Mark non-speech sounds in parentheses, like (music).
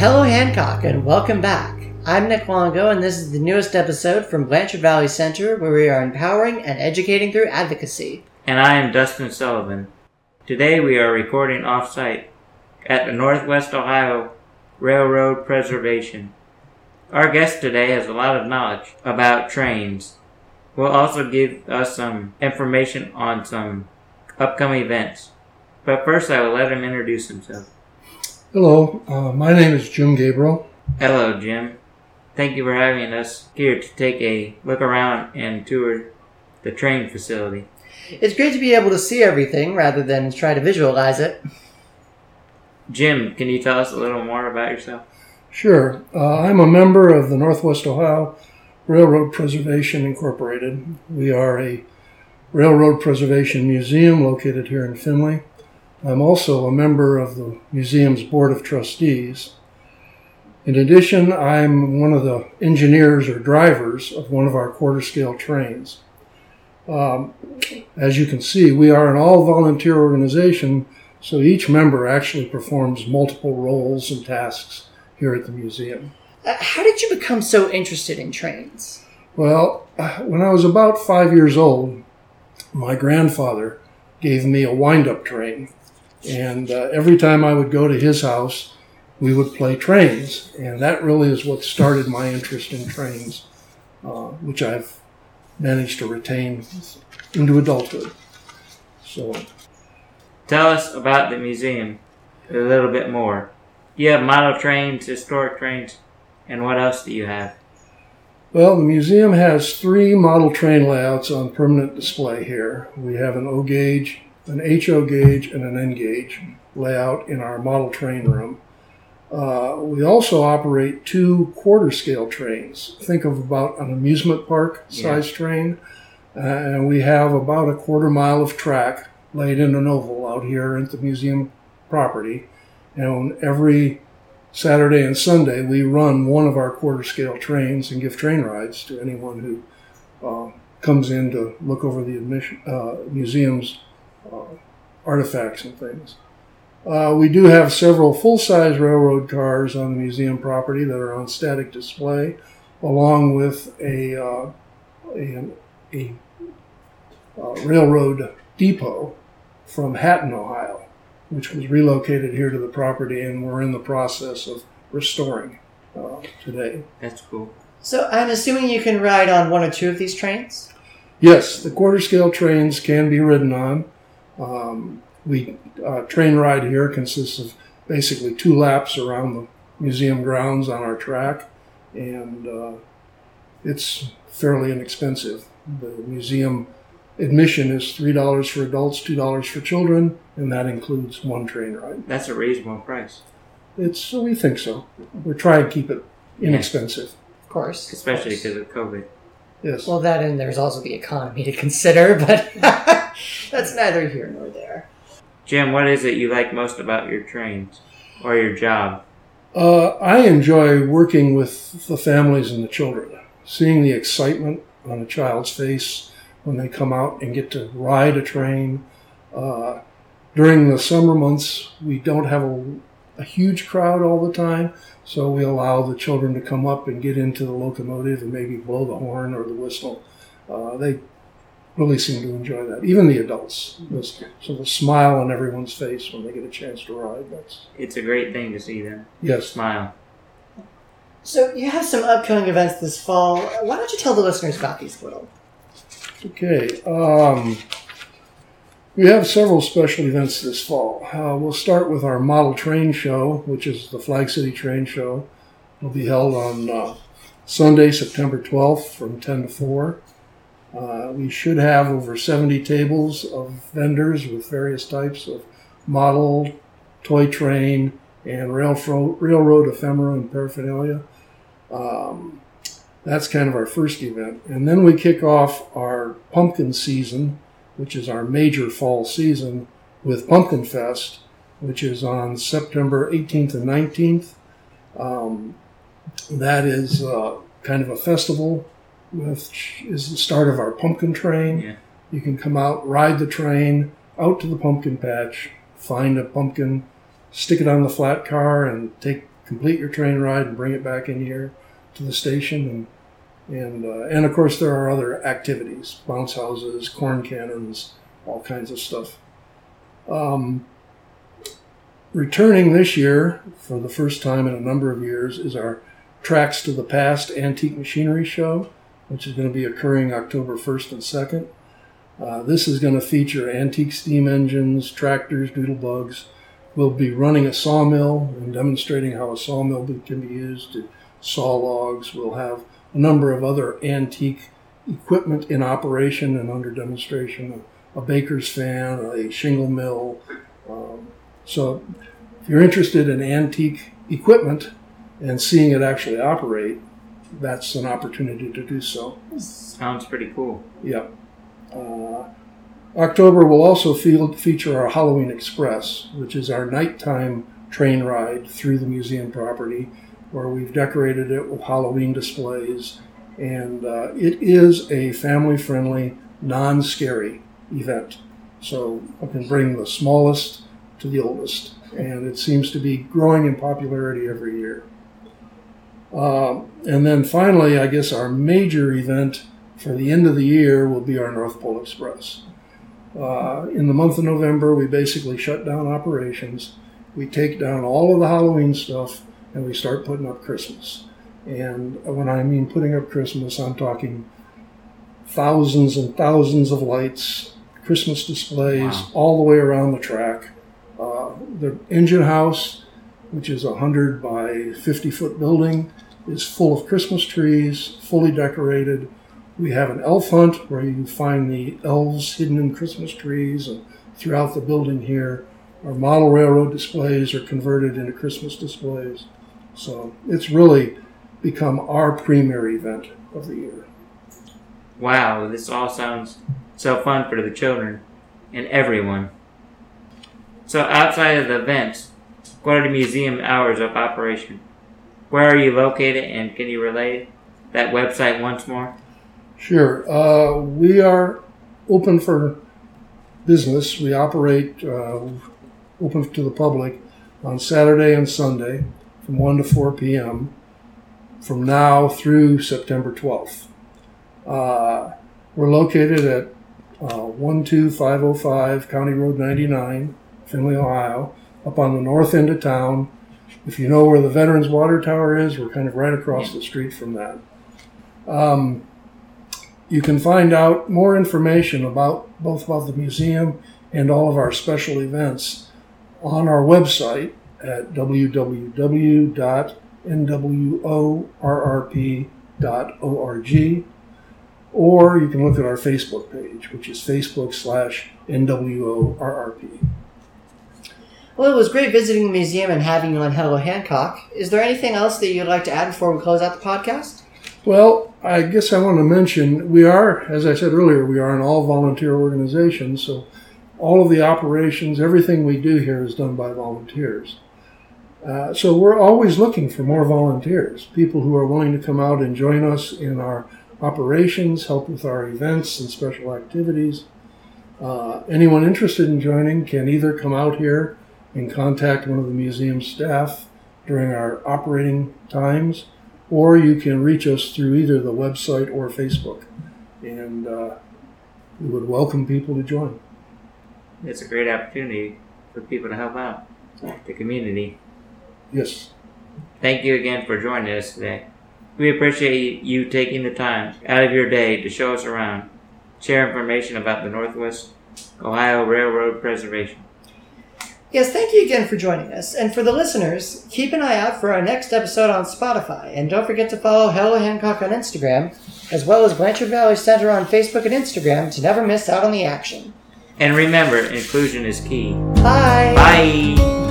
Hello, Hancock, and welcome back. I'm Nick Longo, and this is the newest episode from Blanchard Valley Center, where we are empowering and educating through advocacy. And I am Dustin Sullivan. Today we are recording off site at the Northwest Ohio Railroad Preservation. Our guest today has a lot of knowledge about trains. Will also give us some information on some upcoming events. But first, I will let him introduce himself. Hello, uh, my name is Jim Gabriel. Hello, Jim. Thank you for having us here to take a look around and tour the train facility. It's great to be able to see everything rather than try to visualize it. Jim, can you tell us a little more about yourself? Sure. Uh, I'm a member of the Northwest Ohio Railroad Preservation Incorporated. We are a railroad preservation museum located here in Findlay. I'm also a member of the museum's board of trustees. In addition, I'm one of the engineers or drivers of one of our quarter scale trains. Um, as you can see, we are an all volunteer organization, so each member actually performs multiple roles and tasks here at the museum. Uh, how did you become so interested in trains? Well, when I was about five years old, my grandfather gave me a wind up train. And uh, every time I would go to his house, we would play trains. And that really is what started my interest in trains, uh, which I've managed to retain into adulthood. So, Tell us about the museum a little bit more. You have model trains, historic trains, and what else do you have? well, the museum has three model train layouts on permanent display here. We have an O gauge, an HO gauge, and an N gauge layout in our model train room. Uh, we also operate two quarter scale trains. Think of about an amusement park size train. Uh, and we have about a quarter mile of track laid in an oval out here at the museum property. And every Saturday and Sunday, we run one of our quarter scale trains and give train rides to anyone who uh, comes in to look over the admission, uh, museum's artifacts and things. Uh, we do have several full size railroad cars on the museum property that are on static display, along with a, uh, a, a uh, railroad depot from Hatton, Ohio, which was relocated here to the property and we're in the process of restoring uh, today. That's cool. So I'm assuming you can ride on one or two of these trains? Yes, the quarter scale trains can be ridden on. Um, we uh, train ride here consists of basically two laps around the museum grounds on our track, and uh, it's fairly inexpensive. The museum admission is three dollars for adults, two dollars for children, and that includes one train ride. That's a reasonable price, It's we think so. We're trying to keep it inexpensive. Of course. especially of course. because of COVID. Yes. Well, that and there's also the economy to consider, (laughs) but that's neither here nor there. Jim, what is it you like most about your trains or your job? Uh, I enjoy working with the families and the children, seeing the excitement on a child's face when they come out and get to ride a train. Uh, during the summer months, we don't have a, a huge crowd all the time, so we allow the children to come up and get into the locomotive and maybe blow the horn or the whistle. Uh, they really seem to enjoy that. Even the adults. There's sort of smile on everyone's face when they get a chance to ride. That's It's a great thing to see them yes. smile. So you have some upcoming events this fall. Why don't you tell the listeners about these a little? Okay. Um, we have several special events this fall. Uh, we'll start with our model train show, which is the Flag City Train Show. It'll be held on uh, Sunday, September 12th from 10 to 4. Uh, we should have over 70 tables of vendors with various types of model, toy train, and railroad, railroad ephemera and paraphernalia. Um, that's kind of our first event. And then we kick off our pumpkin season, which is our major fall season, with Pumpkin Fest, which is on September 18th and 19th. Um, that is uh, kind of a festival, which is the start of our pumpkin train. Yeah. You can come out, ride the train out to the pumpkin patch, find a pumpkin, stick it on the flat car, and take complete your train ride and bring it back in here to the station. And, and, uh, and of course, there are other activities bounce houses, corn cannons, all kinds of stuff. Um, returning this year for the first time in a number of years is our Tracks to the Past Antique Machinery Show, which is going to be occurring October 1st and 2nd. Uh, this is going to feature antique steam engines, tractors, doodlebugs. We'll be running a sawmill and demonstrating how a sawmill can be used to saw logs. We'll have a number of other antique equipment in operation and under demonstration a baker's fan, a shingle mill. Um, so, if you're interested in antique equipment and seeing it actually operate, that's an opportunity to do so. Sounds pretty cool. Yeah. Uh, October will also field, feature our Halloween Express, which is our nighttime train ride through the museum property, where we've decorated it with Halloween displays. And uh, it is a family friendly, non scary event. So I can bring the smallest to the oldest. And it seems to be growing in popularity every year. Uh, and then finally, I guess our major event for the end of the year will be our North Pole Express. Uh, in the month of November, we basically shut down operations. We take down all of the Halloween stuff and we start putting up Christmas. And when I mean putting up Christmas, I'm talking thousands and thousands of lights, Christmas displays wow. all the way around the track. Uh, the engine house, which is a 100 by 50 foot building, is full of Christmas trees, fully decorated we have an elf hunt where you can find the elves hidden in Christmas trees and throughout the building here. Our model railroad displays are converted into Christmas displays. So it's really become our premier event of the year. Wow, this all sounds so fun for the children and everyone. So outside of the events, what are the museum hours of operation? Where are you located and can you relay that website once more? Sure. Uh, we are open for business. We operate uh, open to the public on Saturday and Sunday from 1 to 4 p.m. from now through September 12th. Uh, we're located at uh, 12505 County Road 99, Findlay, Ohio, up on the north end of town. If you know where the Veterans Water Tower is, we're kind of right across the street from that. Um, you can find out more information about both about the museum and all of our special events on our website at www.nworrp.org or you can look at our Facebook page, which is Facebook slash NWORRP. Well, it was great visiting the museum and having you on Hello Hancock. Is there anything else that you'd like to add before we close out the podcast? Well, I guess I want to mention we are, as I said earlier, we are an all volunteer organization. So all of the operations, everything we do here is done by volunteers. Uh, so we're always looking for more volunteers, people who are willing to come out and join us in our operations, help with our events and special activities. Uh, anyone interested in joining can either come out here and contact one of the museum staff during our operating times or you can reach us through either the website or Facebook. And uh, we would welcome people to join. It's a great opportunity for people to help out the community. Yes. Thank you again for joining us today. We appreciate you taking the time out of your day to show us around, share information about the Northwest Ohio Railroad Preservation. Yes, thank you again for joining us. And for the listeners, keep an eye out for our next episode on Spotify. And don't forget to follow Hello Hancock on Instagram, as well as Blanchard Valley Center on Facebook and Instagram to never miss out on the action. And remember, inclusion is key. Bye. Bye.